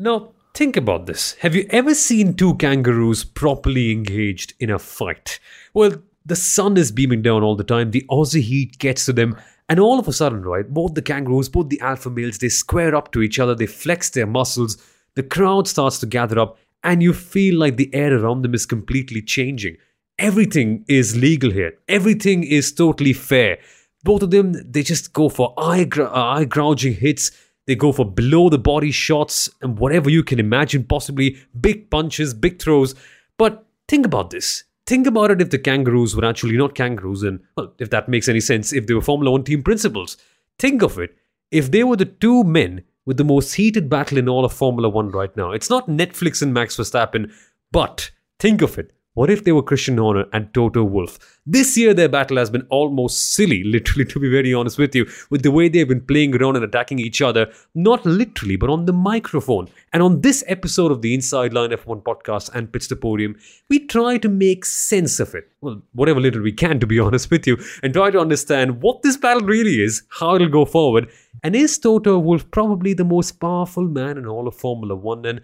Now, think about this. Have you ever seen two kangaroos properly engaged in a fight? Well, the sun is beaming down all the time, the Aussie heat gets to them, and all of a sudden, right, both the kangaroos, both the alpha males, they square up to each other, they flex their muscles, the crowd starts to gather up, and you feel like the air around them is completely changing. Everything is legal here, everything is totally fair. Both of them, they just go for eye, eye gouging hits. They go for below the body shots and whatever you can imagine, possibly big punches, big throws. But think about this. Think about it if the kangaroos were actually not kangaroos, and well, if that makes any sense, if they were Formula One team principals. Think of it. If they were the two men with the most heated battle in all of Formula One right now, it's not Netflix and Max Verstappen, but think of it. What if they were Christian Horner and Toto Wolff? This year, their battle has been almost silly, literally, to be very honest with you, with the way they've been playing around and attacking each other, not literally, but on the microphone. And on this episode of the Inside Line F1 podcast and Pitch the Podium, we try to make sense of it. Well, whatever little we can, to be honest with you, and try to understand what this battle really is, how it'll go forward, and is Toto Wolff probably the most powerful man in all of Formula One? And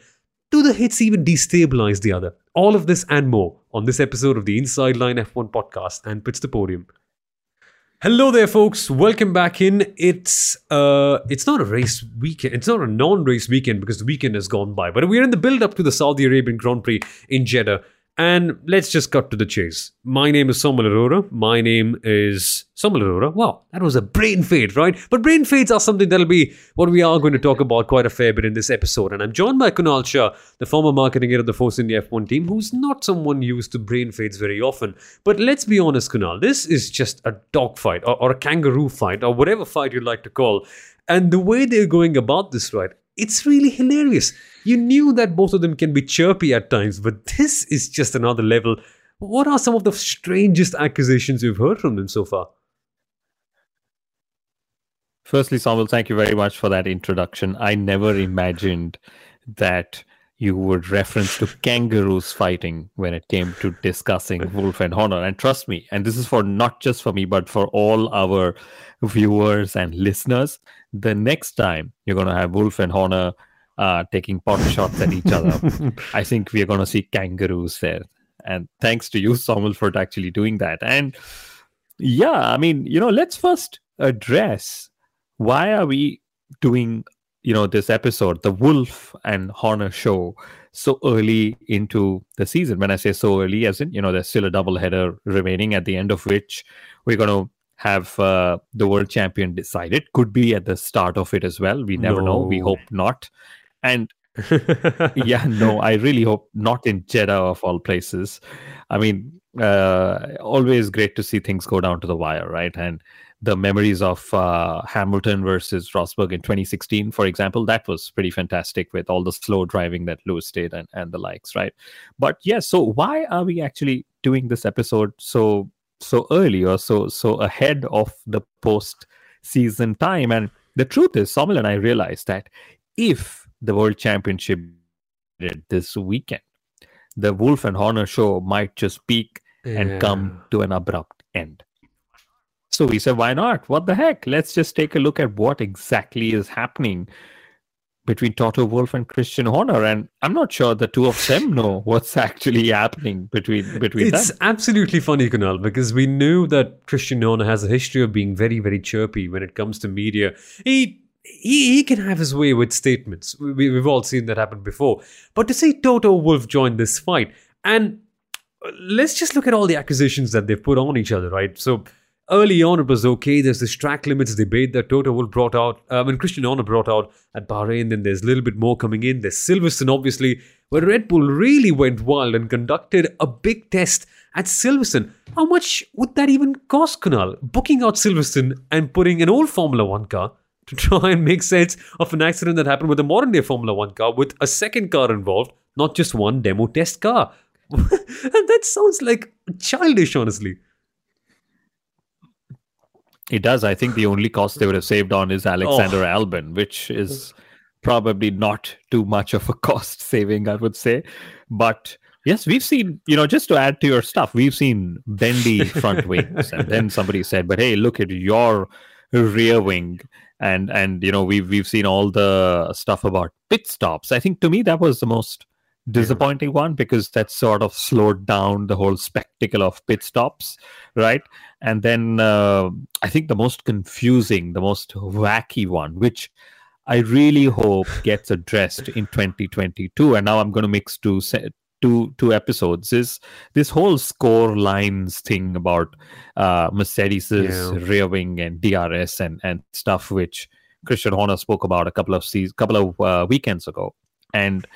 do the hits even destabilize the other? All of this and more on this episode of the Inside Line F1 podcast and Pitch the Podium. Hello there, folks. Welcome back in. It's uh, it's not a race weekend. It's not a non-race weekend because the weekend has gone by. But we're in the build-up to the Saudi Arabian Grand Prix in Jeddah, and let's just cut to the chase. My name is Somil Arora. My name is Somil Arora. Wow, that was a brain fade, right? But brain fades are something that'll be what we are going to talk about quite a fair bit in this episode. And I'm joined by Kunal Shah, the former marketing head of the Force India F1 team, who's not someone used to brain fades very often. But let's be honest, Kunal, this is just a dog fight or, or a kangaroo fight or whatever fight you'd like to call. And the way they're going about this, right, it's really hilarious. You knew that both of them can be chirpy at times, but this is just another level. What are some of the strangest accusations you've heard from them so far? Firstly, Samuel, thank you very much for that introduction. I never imagined that you would reference to kangaroos fighting when it came to discussing Wolff and Horner. And trust me, and this is for not just for me, but for all our viewers and listeners, the next time you're going to have Wolff and Horner uh, taking pot shots at each other, I think we're going to see kangaroos there. And thanks to you, Samuel, for actually doing that. And yeah, I mean, you know, let's first address why are we doing you know this episode the Wolff and horner show so early into the season when i say so early as in you know there's still a double header remaining at the end of which we're going to have uh, the world champion decided. Could be at the start of it as well. We never no. know. We hope not. And yeah no i really hope not in jeddah of all places. I mean uh, always great to see things go down to the wire right? And the memories of uh, Hamilton versus Rosberg in 2016, for example, that was pretty fantastic with all the slow driving that Lewis did and, and the likes, right? But yeah, so why are we actually doing this episode so so early or so so ahead of the post season time? And the truth is, Samuel and I realized that if the World Championship did this weekend, the Wolff and Horner show might just peak yeah. and come to an abrupt end. So we said, why not? What the heck? Let's just take a look at what exactly is happening between Toto Wolff and Christian Horner, and I'm not sure the two of them know what's actually happening between between it's them. absolutely funny, Kunal, because we knew that Christian Horner has a history of being very, very chirpy when it comes to media. He he, he can have his way with statements. We, we've all seen that happen before. But to see Toto Wolff join this fight, and let's just look at all the accusations that they've put on each other, right? So early on it was okay. There's this track limits debate that Toto Wolff brought out, um, and Christian Horner brought out at Bahrain. Then there's a little bit more coming in. There's Silverstone, obviously, where Red Bull really went wild and conducted a big test at Silverstone. How much would that even cost, Kunal? Booking out Silverstone and putting an old Formula One car to try and make sense of an accident that happened with a modern day Formula One car with a second car involved, not just one demo test car. And that sounds like childish, honestly. It does. I think the only cost they would have saved on is oh. Alexander oh. Albon, which is probably not too much of a cost saving, I would say. But yes, we've seen, you know, just to add to your stuff, we've seen bendy front wings. and then somebody said, but hey, look at your rear wing. and and you know we've we've seen all the stuff about pit stops. I think to me that was the most disappointing one because that sort of slowed down the whole spectacle of pit stops, right? And then uh, I think the most confusing, the most wacky one, which I really hope gets addressed in 2022. And now I'm going to mix two two two episodes is this whole score lines thing about uh, Mercedes's yeah. rear wing and DRS and and stuff, which Christian Horner spoke about a couple of seasons, couple of uh, weekends ago. And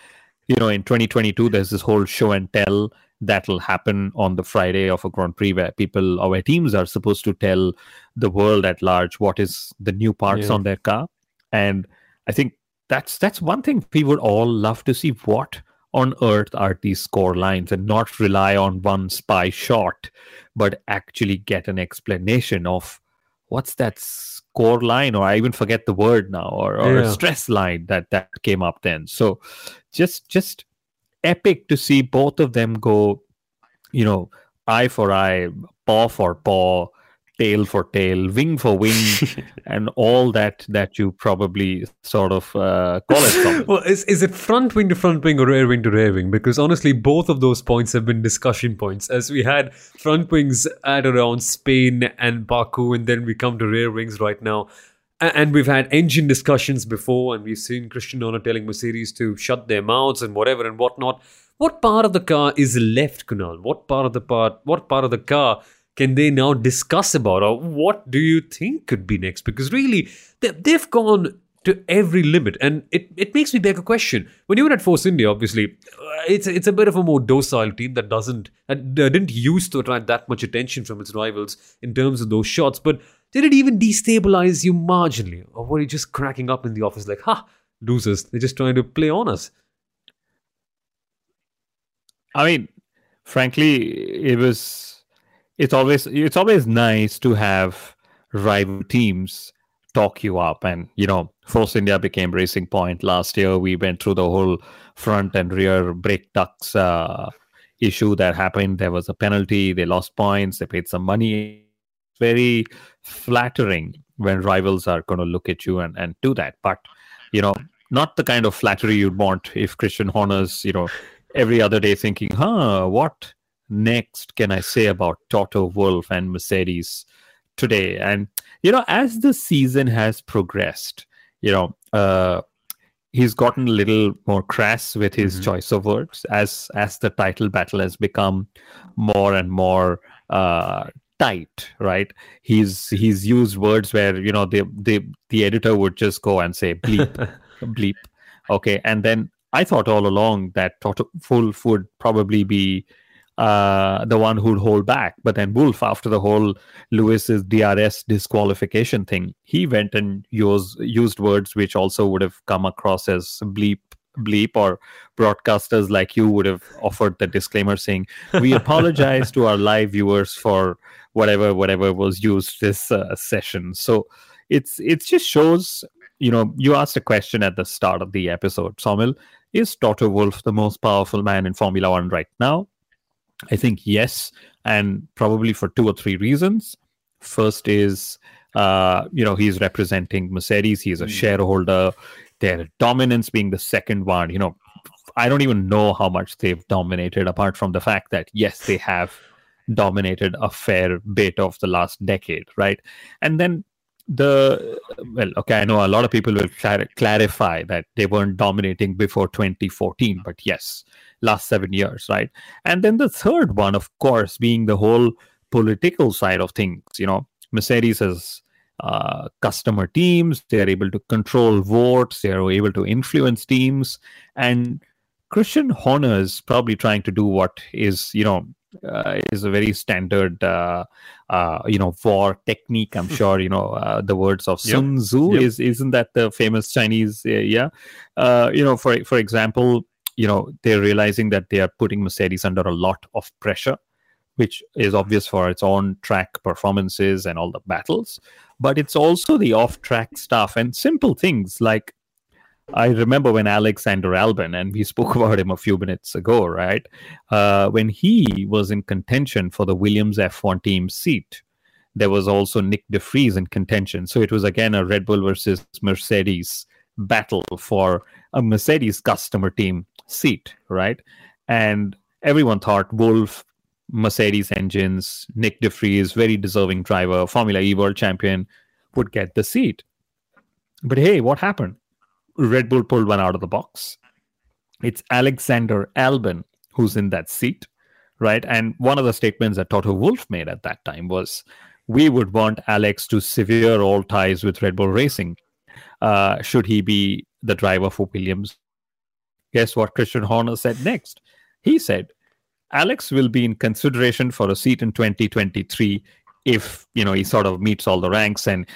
you know, in 2022, there's this whole show and tell that'll happen on the Friday of a Grand Prix where people or where teams are supposed to tell the world at large what is the new parts yeah. on their car. And I think that's that's one thing we would all love to see. What on earth are these score lines, and not rely on one spy shot, but actually get an explanation of what's that score line, or I even forget the word now, or, or yeah. a stress line that that came up then. So just just epic to see both of them go, you know, eye for eye, paw for paw, tail for tail, wing for wing, and all that that you probably sort of uh, call it. well, is is it front wing to front wing or rear wing to rear wing? Because honestly, both of those points have been discussion points. As we had front wings at around Spain and Baku, and then we come to rear wings right now. And we've had engine discussions before, and we've seen Christian Horner telling Mercedes to shut their mouths and whatever and whatnot. What part of the car is left, Kunal? What part of the part? What part of the car can they now discuss about, or what do you think could be next? Because really, they, have gone to every limit, and it, it makes me beg a question. When you were at Force India, obviously, uh, it's it's a bit of a more docile team that doesn't that didn't used to attract that much attention from its rivals in terms of those shots, but did it even destabilize you marginally? Or were you just cracking up in the office like, ha, losers, they're just trying to play on us? I mean, frankly, it was it's always it's always nice to have rival teams talk you up. And you know force india became racing point last year. We went through the whole front and rear brake ducts uh, issue that happened. There was a penalty. They lost points. They paid some money. Very flattering when rivals are going to look at you and, and do that. But, you know, not the kind of flattery you'd want if Christian Horner's, you know, every other day thinking, huh, what next can I say about Toto Wolff and Mercedes today? And, you know, as the season has progressed, you know, uh, he's gotten a little more crass with his mm-hmm. choice of words as as the title battle has become more and more uh, tight right he's he's used words where you know the the the editor would just go and say bleep bleep okay and then i thought all along that Toto Wolff would probably be uh, the one who'd hold back. But then Wolff, after the whole Lewis's DRS disqualification thing, he went and used used words which also would have come across as bleep bleep or broadcasters like you would have offered the disclaimer saying we apologize to our live viewers for whatever whatever was used this uh, session so it's it just shows you know you asked a question at the start of the episode Somil is Toto Wolff the most powerful man in Formula 1 right now I think yes and probably for two or three reasons first is uh, you know he's representing Mercedes he's a mm. shareholder their dominance being the second one you know I don't even know how much they've dominated apart from the fact that yes they have dominated a fair bit of the last decade, right? And then the well, okay, I know a lot of people will clar- clarify that they weren't dominating before 2014, but yes, last seven years, right? And then the third one, of course, being the whole political side of things. You know, Mercedes has uh, customer teams; they are able to control votes, they are able to influence teams, and Christian Horner is probably trying to do what is, you know, uh, is a very standard, uh, uh, you know, war technique. I'm sure you know uh, the words of Sun. Tzu. Yep. Is isn't that the famous Chinese? Uh, yeah, uh, you know, for for example, you know, they're realizing that they are putting Mercedes under a lot of pressure, which is obvious for its on track performances and all the battles. But it's also the off track stuff and simple things like I remember when Alexander Albon, and we spoke about him a few minutes ago, right? Uh, when he was in contention for the Williams F1 team seat, there was also Nick de Vries in contention. So it was again a Red Bull versus Mercedes battle for a Mercedes customer team seat, right? And everyone thought Wolff, Mercedes engines, Nick de Vries, very deserving driver, Formula E world champion, would get the seat. But hey, what happened? Red Bull pulled one out of the box. It's Alexander Albon who's in that seat, right? And one of the statements that Toto Wolff made at that time was, "We would want Alex to sever all ties with Red Bull Racing, uh, should he be the driver for Williams." Guess what Christian Horner said next? He said, Alex will be in consideration for a seat in 2023 if you know he sort of meets all the ranks and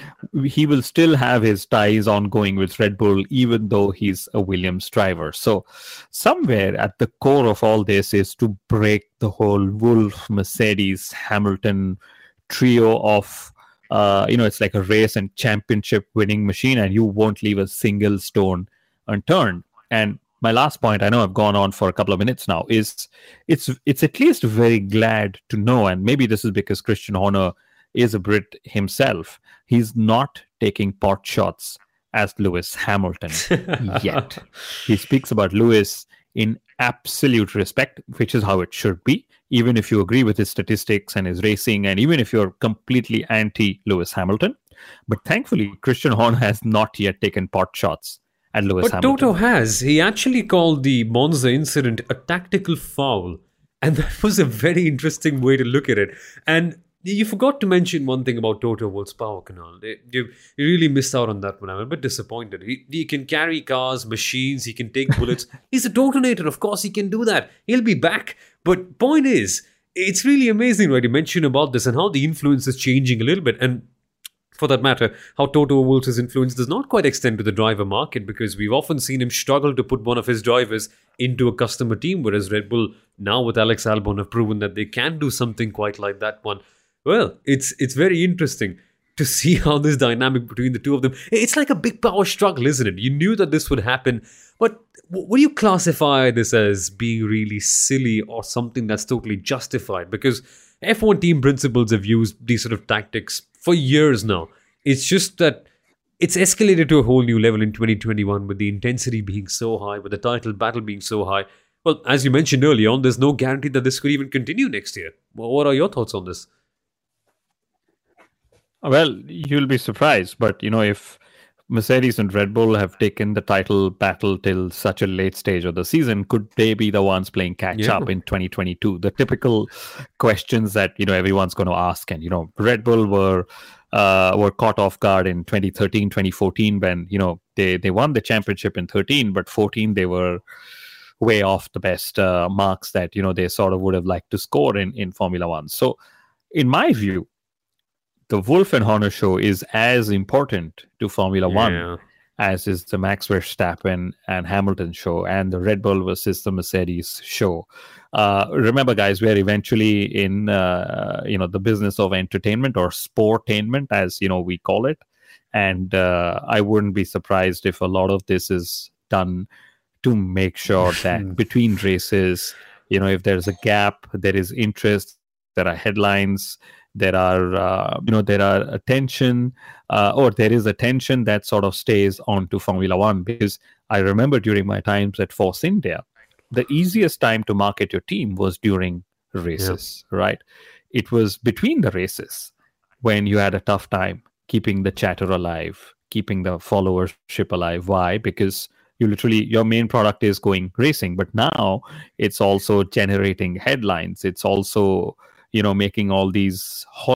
he will still have his ties ongoing with Red Bull even though he's a Williams driver. So somewhere at the core of all this is to break the whole Wolff Mercedes Hamilton trio of uh, you know it's like a race and championship winning machine and you won't leave a single stone unturned. And my last point, I know I've gone on for a couple of minutes now, is it's it's at least very glad to know, and maybe this is because Christian Horner is a Brit himself. He's not taking pot shots as Lewis Hamilton yet. he speaks about Lewis in absolute respect, which is how it should be. Even if you agree with his statistics and his racing, and even if you're completely anti Lewis Hamilton. But thankfully, Christian Horner has not yet taken pot shots and Lewis but Hamilton. Toto has. He actually called the Monza incident a tactical foul. And that was a very interesting way to look at it. And you forgot to mention one thing about Toto Wolff's power Kunal. You, really missed out on that one. I'm a bit disappointed. He, he can carry cars, machines, he can take bullets. He's a detonator. Of course, he can do that. He'll be back. But point is, it's really amazing, right? You mentioned about this and how the influence is changing a little bit. And for that matter, how Toto Wolff's influence does not quite extend to the driver market because we've often seen him struggle to put one of his drivers into a customer team, whereas Red Bull now with Alex Albon have proven that they can do something quite like that one. Well, it's it's very interesting to see how this dynamic between the two of them. It's like a big power struggle, isn't it? You knew that this would happen, but would you classify this as being really silly or something that's totally justified? Because F1 team principals have used these sort of tactics for years now. It's just that it's escalated to a whole new level in 2021 with the intensity being so high, with the title battle being so high. Well, as you mentioned earlier on, there's no guarantee that this could even continue next year. What are your thoughts on this? Well, you'll be surprised, but you know, if Mercedes and Red Bull have taken the title battle till such a late stage of the season. Could they be the ones playing catch yeah. up in 2022? The typical questions that you know everyone's going to ask, and you know, Red Bull were uh, were caught off guard in 2013, 2014 when you know they they won the championship in 13, but 14 they were way off the best uh, marks that you know they sort of would have liked to score in in Formula One. So, in my view, the Wolff and Horner show is as important to Formula yeah. One as is the Max Verstappen and Hamilton show and the Red Bull versus the Mercedes show. Uh, remember, guys, we're eventually in uh, you know the business of entertainment or sportainment, as you know we call it, and uh, I wouldn't be surprised if a lot of this is done to make sure that between races, you know, if there's a gap, there is interest, there are headlines there are uh, you know there are attention uh, or there is a tension that sort of stays on to formula one because i remember during my times at force india the easiest time to market your team was during races yeah. right? It was between the races when you had a tough time keeping the chatter alive keeping the followership alive. Why? Because you literally your main product is going racing but now it's also generating headlines. It's also you know making all these